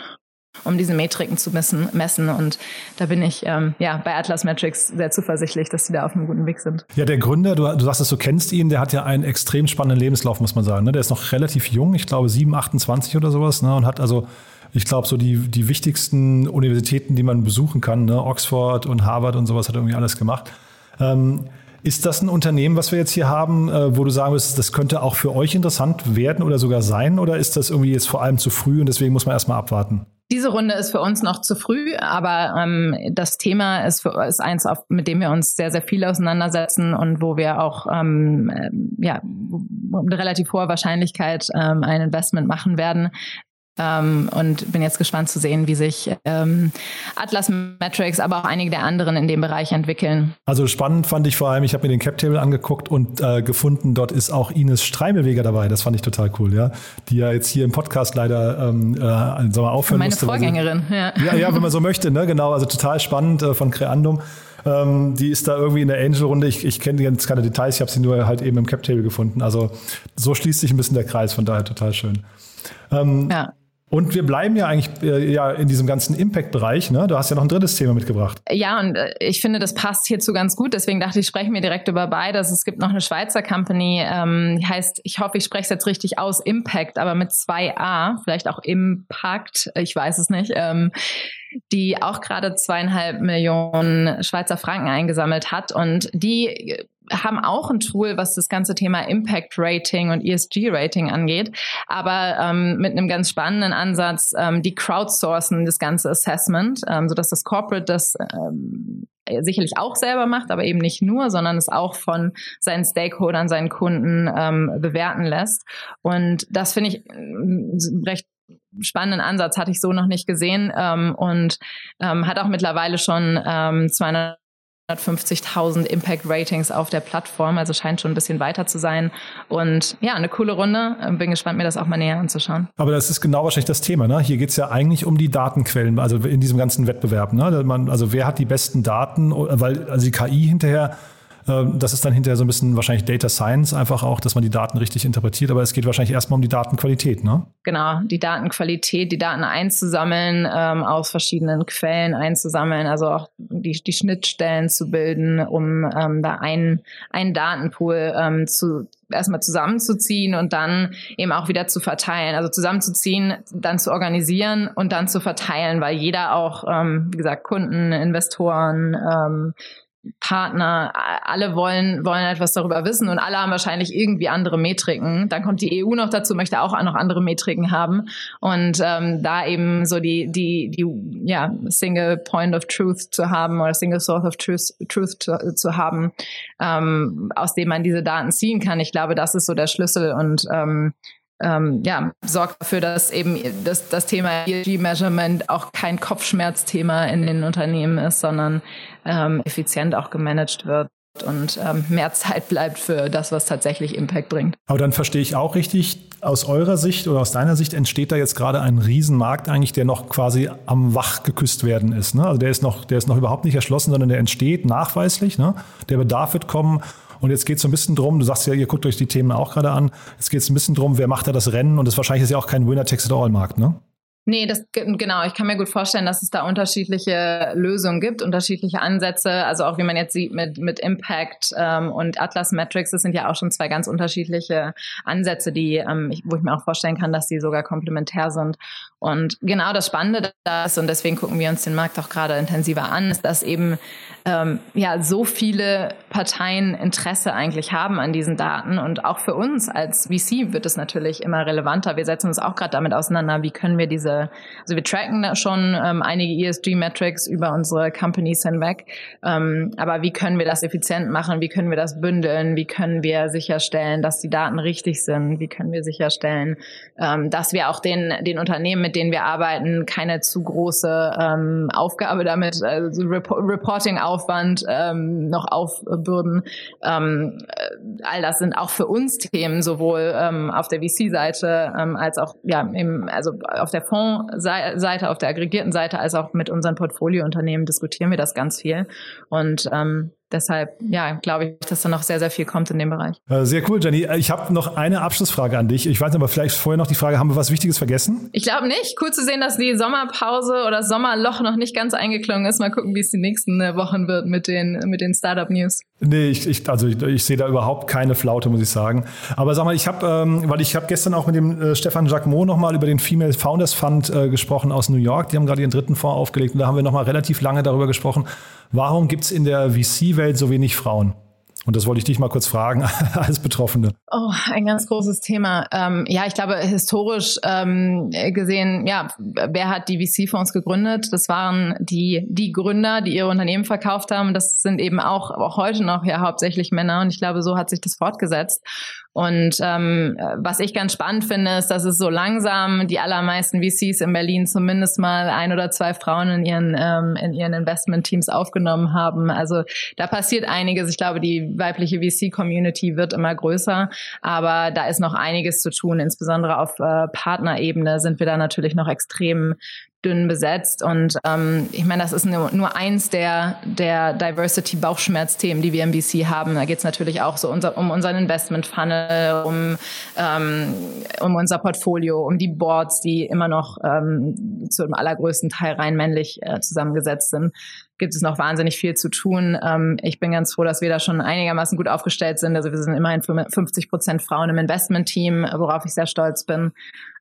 um diese Metriken zu messen. messen. Und da bin ich ähm, ja bei Atlas Metrics sehr zuversichtlich, dass sie da auf einem guten Weg sind. Ja, der Gründer, du, du sagst es, du kennst ihn, der hat ja einen extrem spannenden Lebenslauf, muss man sagen. Ne? Der ist noch relativ jung, ich glaube 7, 28 oder sowas, ne? und hat also ich glaube, so die, die wichtigsten Universitäten, die man besuchen kann, ne? Oxford und Harvard und sowas hat er irgendwie alles gemacht. Ähm, ist das ein Unternehmen, was wir jetzt hier haben, äh, wo du sagen wirst, das könnte auch für euch interessant werden oder sogar sein? Oder ist das irgendwie jetzt vor allem zu früh und deswegen muss man erstmal abwarten? Diese Runde ist für uns noch zu früh, aber ähm, das Thema ist, für, ist eins, auf, mit dem wir uns sehr, sehr viel auseinandersetzen und wo wir auch ähm, äh, ja, mit relativ hoher Wahrscheinlichkeit ähm, ein Investment machen werden. Ähm, und bin jetzt gespannt zu sehen, wie sich ähm, Atlas Metrics, aber auch einige der anderen in dem Bereich entwickeln. Also spannend fand ich vor allem, ich habe mir den Cap Table angeguckt und äh, gefunden, dort ist auch Ines Streimelweger dabei. Das fand ich total cool, ja. Die ja jetzt hier im Podcast leider ähm, äh, sagen wir, aufhören Meine musste. Vorgängerin, sie, ja. ja. Ja, wenn man so möchte, ne? Genau, also total spannend äh, von Creandum. Ähm, die ist da irgendwie in der Angel-Runde. Ich, ich kenne jetzt keine Details, ich habe sie nur halt eben im Cap Table gefunden. Also so schließt sich ein bisschen der Kreis, von daher total schön. Ähm, ja. Und wir bleiben ja eigentlich äh, ja in diesem ganzen Impact-Bereich. Ne? Du hast ja noch ein drittes Thema mitgebracht. Ja, und äh, ich finde, das passt hierzu ganz gut. Deswegen dachte ich, sprechen wir direkt über beides. Es gibt noch eine Schweizer Company, ähm, die heißt, ich hoffe, ich spreche es jetzt richtig aus, Impact, aber mit zwei A, vielleicht auch Impact, ich weiß es nicht. Ähm, die auch gerade zweieinhalb Millionen Schweizer Franken eingesammelt hat und die haben auch ein Tool, was das ganze Thema Impact Rating und ESG Rating angeht, aber ähm, mit einem ganz spannenden Ansatz, ähm, die crowdsourcen das ganze Assessment, ähm, sodass das Corporate das ähm, sicherlich auch selber macht, aber eben nicht nur, sondern es auch von seinen Stakeholdern, seinen Kunden ähm, bewerten lässt. Und das finde ich äh, recht spannenden Ansatz hatte ich so noch nicht gesehen ähm, und ähm, hat auch mittlerweile schon ähm, 200 150.000 Impact Ratings auf der Plattform, also scheint schon ein bisschen weiter zu sein. Und ja, eine coole Runde. Bin gespannt, mir das auch mal näher anzuschauen. Aber das ist genau wahrscheinlich das Thema. Ne? Hier geht es ja eigentlich um die Datenquellen, also in diesem ganzen Wettbewerb. Ne? also wer hat die besten Daten, weil also die KI hinterher ähm, das ist dann hinterher so ein bisschen wahrscheinlich Data Science einfach auch, dass man die Daten richtig interpretiert, aber es geht wahrscheinlich erstmal um die Datenqualität, ne? Genau, die Datenqualität, die Daten einzusammeln, ähm, aus verschiedenen Quellen einzusammeln, also auch die, die Schnittstellen zu bilden, um ähm, da einen, einen Datenpool ähm, zu erstmal zusammenzuziehen und dann eben auch wieder zu verteilen. Also zusammenzuziehen, dann zu organisieren und dann zu verteilen, weil jeder auch, ähm, wie gesagt, Kunden, Investoren, ähm, Partner, alle wollen, wollen etwas darüber wissen und alle haben wahrscheinlich irgendwie andere Metriken. Dann kommt die EU noch dazu, möchte auch noch andere Metriken haben und ähm, da eben so die, die, die, ja, Single Point of Truth zu haben oder Single Source of Truth, Truth zu, zu haben, ähm, aus dem man diese Daten ziehen kann. Ich glaube, das ist so der Schlüssel und ähm, ähm, ja, sorgt dafür, dass eben das, das Thema ESG-Measurement auch kein Kopfschmerzthema in den Unternehmen ist, sondern ähm, effizient auch gemanagt wird und ähm, mehr Zeit bleibt für das, was tatsächlich Impact bringt. Aber dann verstehe ich auch richtig, aus eurer Sicht oder aus deiner Sicht entsteht da jetzt gerade ein Riesenmarkt eigentlich, der noch quasi am Wach geküsst werden ist. Ne? Also der ist noch, der ist noch überhaupt nicht erschlossen, sondern der entsteht nachweislich. Ne? Der Bedarf wird kommen und jetzt geht es so ein bisschen drum, du sagst ja, ihr guckt euch die Themen auch gerade an. Jetzt geht es ein bisschen drum, wer macht da das Rennen? Und das wahrscheinlich ist ja auch kein Winner-Takes-it-all-Markt, ne? Nee, das genau. Ich kann mir gut vorstellen, dass es da unterschiedliche Lösungen gibt, unterschiedliche Ansätze. Also auch wie man jetzt sieht mit mit Impact ähm, und Atlas Metrics, das sind ja auch schon zwei ganz unterschiedliche Ansätze, die ähm, ich, wo ich mir auch vorstellen kann, dass die sogar komplementär sind. Und genau das Spannende da ist und deswegen gucken wir uns den Markt auch gerade intensiver an, ist, dass eben ähm, ja so viele Parteien Interesse eigentlich haben an diesen Daten und auch für uns als VC wird es natürlich immer relevanter. Wir setzen uns auch gerade damit auseinander, wie können wir diese, also wir tracken schon ähm, einige ESG-Metrics über unsere Companies hinweg, ähm, aber wie können wir das effizient machen? Wie können wir das bündeln? Wie können wir sicherstellen, dass die Daten richtig sind? Wie können wir sicherstellen, ähm, dass wir auch den den Unternehmen, mit denen wir arbeiten, keine zu große ähm, Aufgabe damit, also Rep Reporting auf Aufwand ähm, noch aufbürden. Ähm, äh, all das sind auch für uns Themen, sowohl ähm, auf der VC-Seite ähm, als auch ja, im, also auf der Fondsseite, auf der aggregierten Seite, als auch mit unseren Portfoliounternehmen diskutieren wir das ganz viel. Und ähm, deshalb, ja, glaube ich, dass da noch sehr, sehr viel kommt in dem Bereich. Äh, sehr cool, Jenny. Ich habe noch eine Abschlussfrage an dich. Ich weiß nicht, aber vielleicht vorher noch die Frage, haben wir was Wichtiges vergessen? Ich glaube nicht. Cool zu sehen, dass die Sommerpause oder Sommerloch noch nicht ganz eingeklungen ist. Mal gucken, wie es die nächsten äh, Wochen wird mit den, mit den Startup-News. Nee, ich, ich, also ich, ich sehe da überhaupt keine Flaute, muss ich sagen. Aber sag mal, ich habe, ähm, weil ich habe gestern auch mit dem äh, Stefan Jacquemot nochmal über den Female Founders Fund äh, gesprochen aus New York. Die haben gerade ihren dritten Fonds aufgelegt und da haben wir nochmal relativ lange darüber gesprochen, warum gibt es in der VC-Welt so wenig Frauen? Und das wollte ich dich mal kurz fragen [LAUGHS] als Betroffene. Oh, ein ganz großes Thema. Ähm, ja, ich glaube, historisch ähm, gesehen, ja, wer hat die VC-Fonds gegründet? Das waren die, die Gründer, die ihre Unternehmen verkauft haben. Das sind eben auch, auch heute noch ja hauptsächlich Männer. Und ich glaube, so hat sich das fortgesetzt. Und ähm, was ich ganz spannend finde, ist, dass es so langsam die allermeisten VCs in Berlin zumindest mal ein oder zwei Frauen in ihren ähm, in ihren Investment-Teams aufgenommen haben. Also da passiert einiges. Ich glaube, die weibliche VC-Community wird immer größer, aber da ist noch einiges zu tun. Insbesondere auf äh, Partnerebene sind wir da natürlich noch extrem dünn besetzt. Und ähm, ich meine, das ist nur, nur eins der, der Diversity-Bauchschmerzthemen, die wir im VC haben. Da geht es natürlich auch so unser, um unseren Investment-Funnel, um, ähm, um unser Portfolio, um die Boards, die immer noch ähm, zu dem allergrößten Teil rein männlich äh, zusammengesetzt sind gibt es noch wahnsinnig viel zu tun. Ähm, ich bin ganz froh, dass wir da schon einigermaßen gut aufgestellt sind. Also wir sind immerhin 50 Prozent Frauen im Investment-Team, worauf ich sehr stolz bin.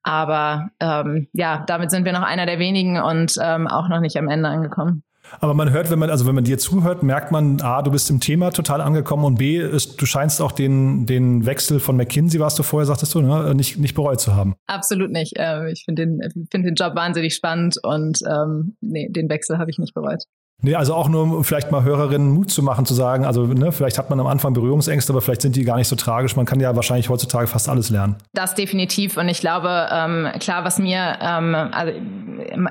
Aber ähm, ja, damit sind wir noch einer der wenigen und ähm, auch noch nicht am Ende angekommen. Aber man hört, wenn man, also wenn man dir zuhört, merkt man, A, du bist im Thema total angekommen und B, ist, du scheinst auch den, den Wechsel von McKinsey, warst du vorher, sagtest du, ne, nicht, nicht bereut zu haben. Absolut nicht. Ähm, ich finde den, find den Job wahnsinnig spannend und ähm, nee, den Wechsel habe ich nicht bereut. Nee, also auch nur, um vielleicht mal Hörerinnen Mut zu machen, zu sagen, also ne, vielleicht hat man am Anfang Berührungsängste, aber vielleicht sind die gar nicht so tragisch. Man kann ja wahrscheinlich heutzutage fast alles lernen. Das definitiv. Und ich glaube, ähm, klar, was mir, ähm, also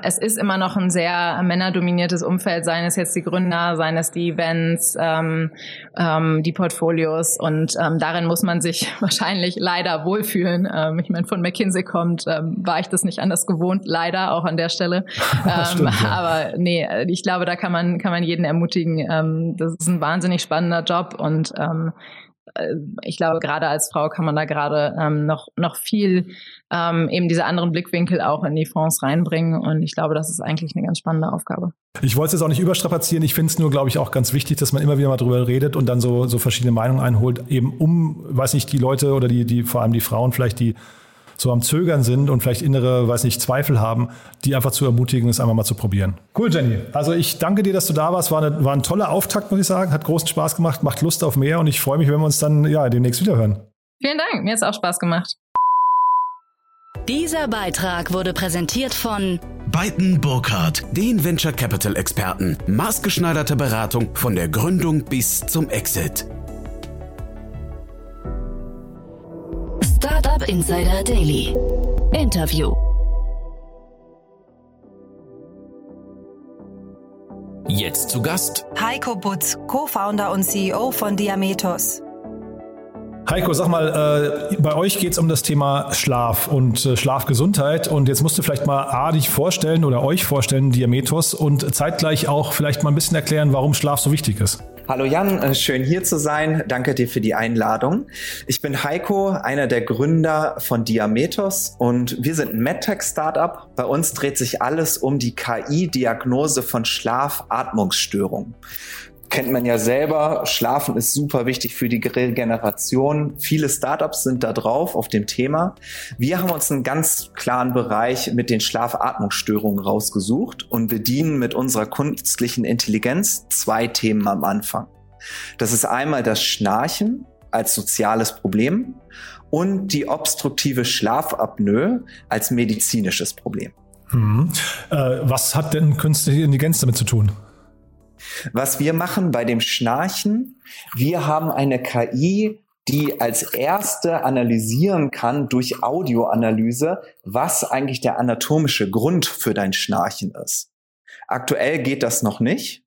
es ist immer noch ein sehr männerdominiertes Umfeld, seien es jetzt die Gründer, seien es die Events, ähm, ähm, die Portfolios. Und ähm, darin muss man sich [LAUGHS] wahrscheinlich leider wohlfühlen. Ähm, ich meine, von McKinsey kommt, ähm, war ich das nicht anders gewohnt, leider auch an der Stelle. [LAUGHS] Ähm, Stimmt, ja. Aber nee, ich glaube, da kann man man, kann man jeden ermutigen. Ähm, das ist ein wahnsinnig spannender Job und ähm, äh, ich glaube, gerade als Frau kann man da gerade ähm, noch, noch viel ähm, eben diese anderen Blickwinkel auch in die Fonds reinbringen. Und ich glaube, das ist eigentlich eine ganz spannende Aufgabe. Ich wollte es jetzt auch nicht überstrapazieren. Ich finde es nur, glaube ich, auch ganz wichtig, dass man immer wieder mal drüber redet und dann so, so verschiedene Meinungen einholt, eben um, weiß nicht, die Leute oder die, die, vor allem die Frauen vielleicht, die so am Zögern sind und vielleicht innere, weiß nicht, Zweifel haben, die einfach zu ermutigen, es einfach mal zu probieren. Cool, Jenny. Also ich danke dir, dass du da warst. War, eine, war ein toller Auftakt, muss ich sagen. Hat großen Spaß gemacht, macht Lust auf mehr und ich freue mich, wenn wir uns dann ja demnächst wieder hören. Vielen Dank. Mir hat es auch Spaß gemacht. Dieser Beitrag wurde präsentiert von Beiten Burkhardt, den Venture Capital Experten. Maßgeschneiderte Beratung von der Gründung bis zum Exit. Startup Insider Daily. Interview. Jetzt zu Gast Heiko Butz, Co-Founder und CEO von Diametos. Heiko, sag mal, äh, bei euch geht es um das Thema Schlaf und äh, Schlafgesundheit. Und jetzt musst du vielleicht mal A, dich vorstellen oder euch vorstellen, Diametos, und zeitgleich auch vielleicht mal ein bisschen erklären, warum Schlaf so wichtig ist. Hallo Jan, äh, schön hier zu sein. Danke dir für die Einladung. Ich bin Heiko, einer der Gründer von Diametos und wir sind ein MedTech-Startup. Bei uns dreht sich alles um die KI-Diagnose von Schlaf-Atmungsstörungen kennt man ja selber. Schlafen ist super wichtig für die Regeneration. Viele Startups sind da drauf auf dem Thema. Wir haben uns einen ganz klaren Bereich mit den Schlafatmungsstörungen rausgesucht und bedienen mit unserer künstlichen Intelligenz zwei Themen am Anfang. Das ist einmal das Schnarchen als soziales Problem und die obstruktive Schlafapnoe als medizinisches Problem. Mhm. Äh, was hat denn künstliche Intelligenz damit zu tun? Was wir machen bei dem Schnarchen, wir haben eine KI, die als erste analysieren kann durch Audioanalyse, was eigentlich der anatomische Grund für dein Schnarchen ist. Aktuell geht das noch nicht.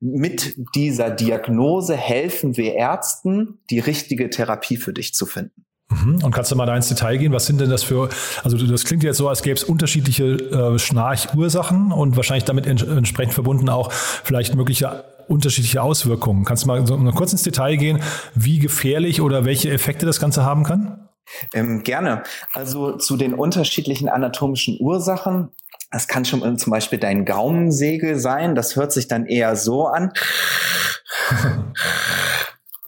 Mit dieser Diagnose helfen wir Ärzten, die richtige Therapie für dich zu finden. Mhm. Und kannst du mal da ins Detail gehen? Was sind denn das für, also das klingt jetzt so, als gäbe es unterschiedliche äh, Schnarchursachen und wahrscheinlich damit ents entsprechend verbunden auch vielleicht mögliche unterschiedliche Auswirkungen. Kannst du mal so kurz ins Detail gehen, wie gefährlich oder welche Effekte das Ganze haben kann? Ähm, gerne. Also zu den unterschiedlichen anatomischen Ursachen. Das kann schon zum Beispiel dein Gaumensegel sein. Das hört sich dann eher so an. [LAUGHS]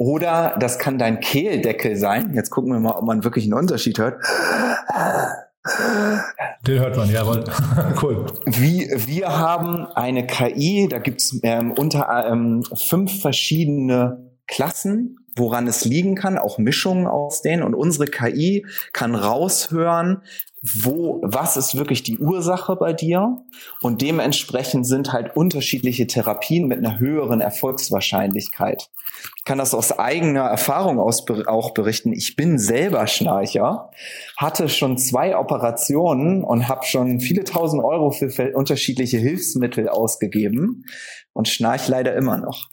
Oder das kann dein Kehldeckel sein. Jetzt gucken wir mal, ob man wirklich einen Unterschied hört. Den hört man, jawohl. [LAUGHS] cool. Wie, wir haben eine KI, da gibt's ähm, unter ähm, fünf verschiedene Klassen, woran es liegen kann, auch Mischungen aus denen. Und unsere KI kann raushören, wo, was ist wirklich die Ursache bei dir? Und dementsprechend sind halt unterschiedliche Therapien mit einer höheren Erfolgswahrscheinlichkeit. Ich kann das aus eigener Erfahrung aus auch berichten. Ich bin selber Schnarcher, hatte schon zwei Operationen und habe schon viele tausend Euro für unterschiedliche Hilfsmittel ausgegeben und schnarch leider immer noch.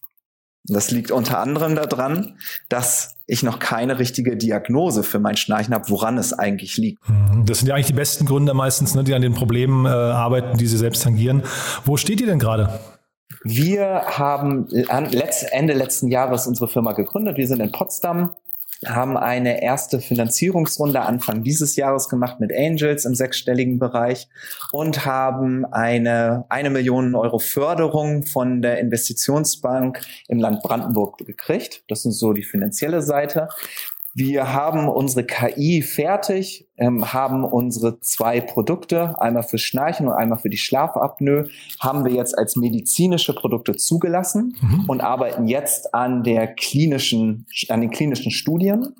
Das liegt unter anderem daran, dass ich noch keine richtige Diagnose für mein Schnarchen habe, woran es eigentlich liegt. Mhm. Das sind ja eigentlich die besten Gründe meistens, ne, die an den Problemen äh, arbeiten, die sie selbst tangieren. Wo steht ihr denn gerade? Wir haben Ende letzten Jahres unsere Firma gegründet. Wir sind in Potsdam haben eine erste Finanzierungsrunde Anfang dieses Jahres gemacht mit Angels im sechsstelligen Bereich und haben eine eine Million Euro Förderung von der Investitionsbank im Land Brandenburg gekriegt. Das ist so die finanzielle Seite. Wir haben unsere KI fertig, ähm, haben unsere zwei Produkte, einmal für Schnarchen und einmal für die Schlafapnoe, haben wir jetzt als medizinische Produkte zugelassen mhm. und arbeiten jetzt an der klinischen, an den klinischen Studien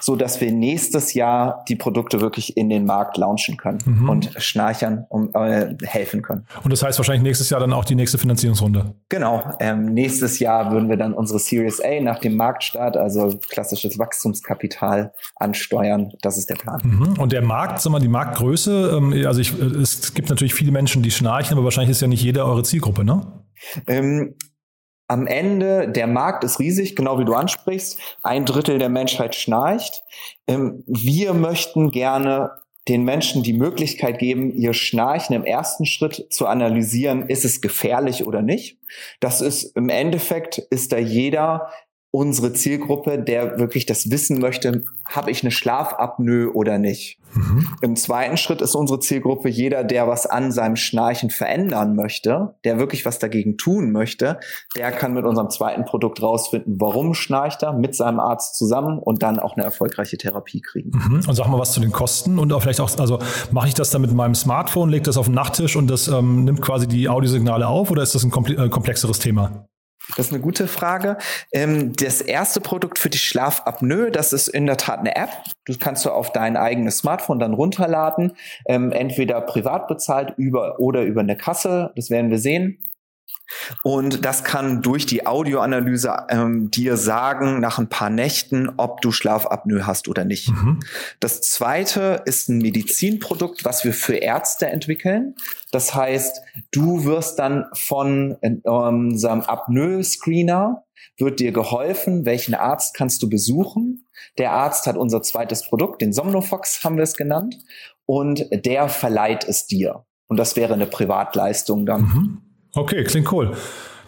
so dass wir nächstes Jahr die Produkte wirklich in den Markt launchen können mhm. und Schnarchern um, äh, helfen können. Und das heißt wahrscheinlich nächstes Jahr dann auch die nächste Finanzierungsrunde. Genau. Ähm, nächstes Jahr würden wir dann unsere Series A nach dem Marktstart, also klassisches Wachstumskapital, ansteuern. Das ist der Plan. Mhm. Und der Markt, sag mal, die Marktgröße, ähm, also ich, es gibt natürlich viele Menschen, die schnarchen, aber wahrscheinlich ist ja nicht jeder eure Zielgruppe, ne? Ähm, am Ende, der Markt ist riesig, genau wie du ansprichst. Ein Drittel der Menschheit schnarcht. Ähm, wir möchten gerne den Menschen die Möglichkeit geben, ihr Schnarchen im ersten Schritt zu analysieren, ist es gefährlich oder nicht. Das ist im Endeffekt, ist da jeder unsere Zielgruppe, der wirklich das wissen möchte, habe ich eine Schlafapnoe oder nicht. Mhm. Im zweiten Schritt ist unsere Zielgruppe jeder, der was an seinem Schnarchen verändern möchte, der wirklich was dagegen tun möchte, der kann mit unserem zweiten Produkt rausfinden, warum schnarcht er mit seinem Arzt zusammen und dann auch eine erfolgreiche Therapie kriegen. Mhm. Und sag mal was zu den Kosten und auch vielleicht auch, also mache ich das dann mit meinem Smartphone, lege das auf den Nachttisch und das ähm, nimmt quasi die Audiosignale auf oder ist das ein äh, komplexeres Thema? Das ist eine gute Frage. Ähm, das erste Produkt für die Schlafapnoe, das ist in der Tat eine App. Das kannst du auf dein eigenes Smartphone dann runterladen. Ähm, entweder privat bezahlt über oder über eine Kasse. Das werden wir sehen. Und das kann durch die Audioanalyse ähm, dir sagen, nach ein paar Nächten, ob du Schlafapnoe hast oder nicht. Mhm. Das zweite ist ein Medizinprodukt, was wir für Ärzte entwickeln. Das heißt, du wirst dann von äh, unserem Apnoe-Screener wird dir geholfen, welchen Arzt kannst du besuchen. Der Arzt hat unser zweites Produkt, den Somnofox haben wir es genannt, und der verleiht es dir. Und das wäre eine Privatleistung dann. Mhm. Okay, klingt cool.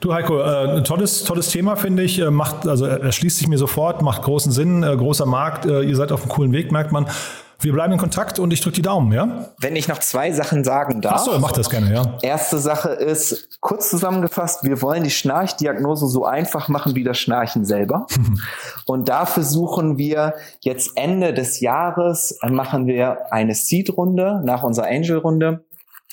Du Heiko, äh, tolles, tolles Thema finde ich. Äh, macht, also erschließt sich mir sofort, macht großen Sinn, äh, großer Markt. Äh, ihr seid auf einem coolen Weg, merkt man. Wir bleiben in Kontakt und ich drücke die Daumen, ja? Wenn ich noch zwei Sachen sagen darf. Achso, mach das gerne, ja. Erste Sache ist, kurz zusammengefasst, wir wollen die Schnarchdiagnose so einfach machen wie das Schnarchen selber. [LAUGHS] und dafür suchen wir jetzt Ende des Jahres, äh, machen wir eine Seed-Runde nach unserer Angel-Runde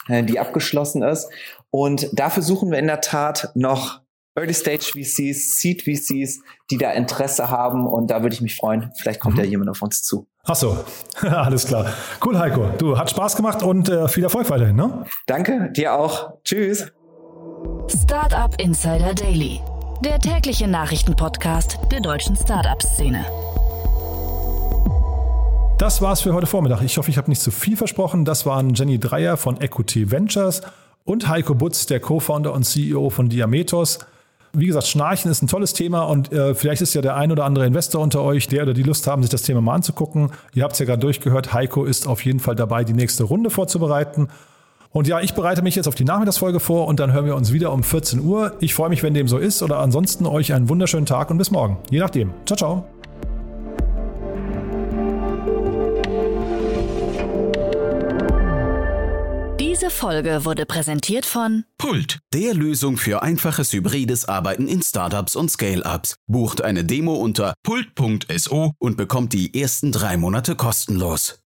äh, die abgeschlossen ist. Und dafür suchen wir in der Tat noch Early Stage VCs, Seed VCs, die da Interesse haben. Und da würde ich mich freuen. Vielleicht kommt mhm. ja jemand auf uns zu. Ach so, [LAUGHS] alles klar. Cool, Heiko. Du, hat Spaß gemacht und äh, viel Erfolg weiterhin, ne? Danke, dir auch. Tschüss. Startup Insider Daily, der tägliche Nachrichtenpodcast der deutschen Startup-Szene. Das war's für heute Vormittag. Ich hoffe, ich habe nicht zu viel versprochen. Das waren Jenny Dreier von Equity Ventures und Heiko Butz, der Co-Founder und CEO von Diametos. Wie gesagt, Schnarchen ist ein tolles Thema und äh, vielleicht ist ja der ein oder andere Investor unter euch, der oder die Lust haben, sich das Thema mal anzugucken. Ihr habt es ja gerade durchgehört, Heiko ist auf jeden Fall dabei, die nächste Runde vorzubereiten. Und ja, ich bereite mich jetzt auf die Nachmittagsfolge vor und dann hören wir uns wieder um 14 Uhr. Ich freue mich, wenn dem so ist oder ansonsten euch einen wunderschönen Tag und bis morgen. Je nachdem. Ciao, ciao. Diese Folge wurde präsentiert von Pult, der Lösung für einfaches hybrides Arbeiten in Startups und Scale-Ups. Bucht eine Demo unter pult.so und bekommt die ersten drei Monate kostenlos.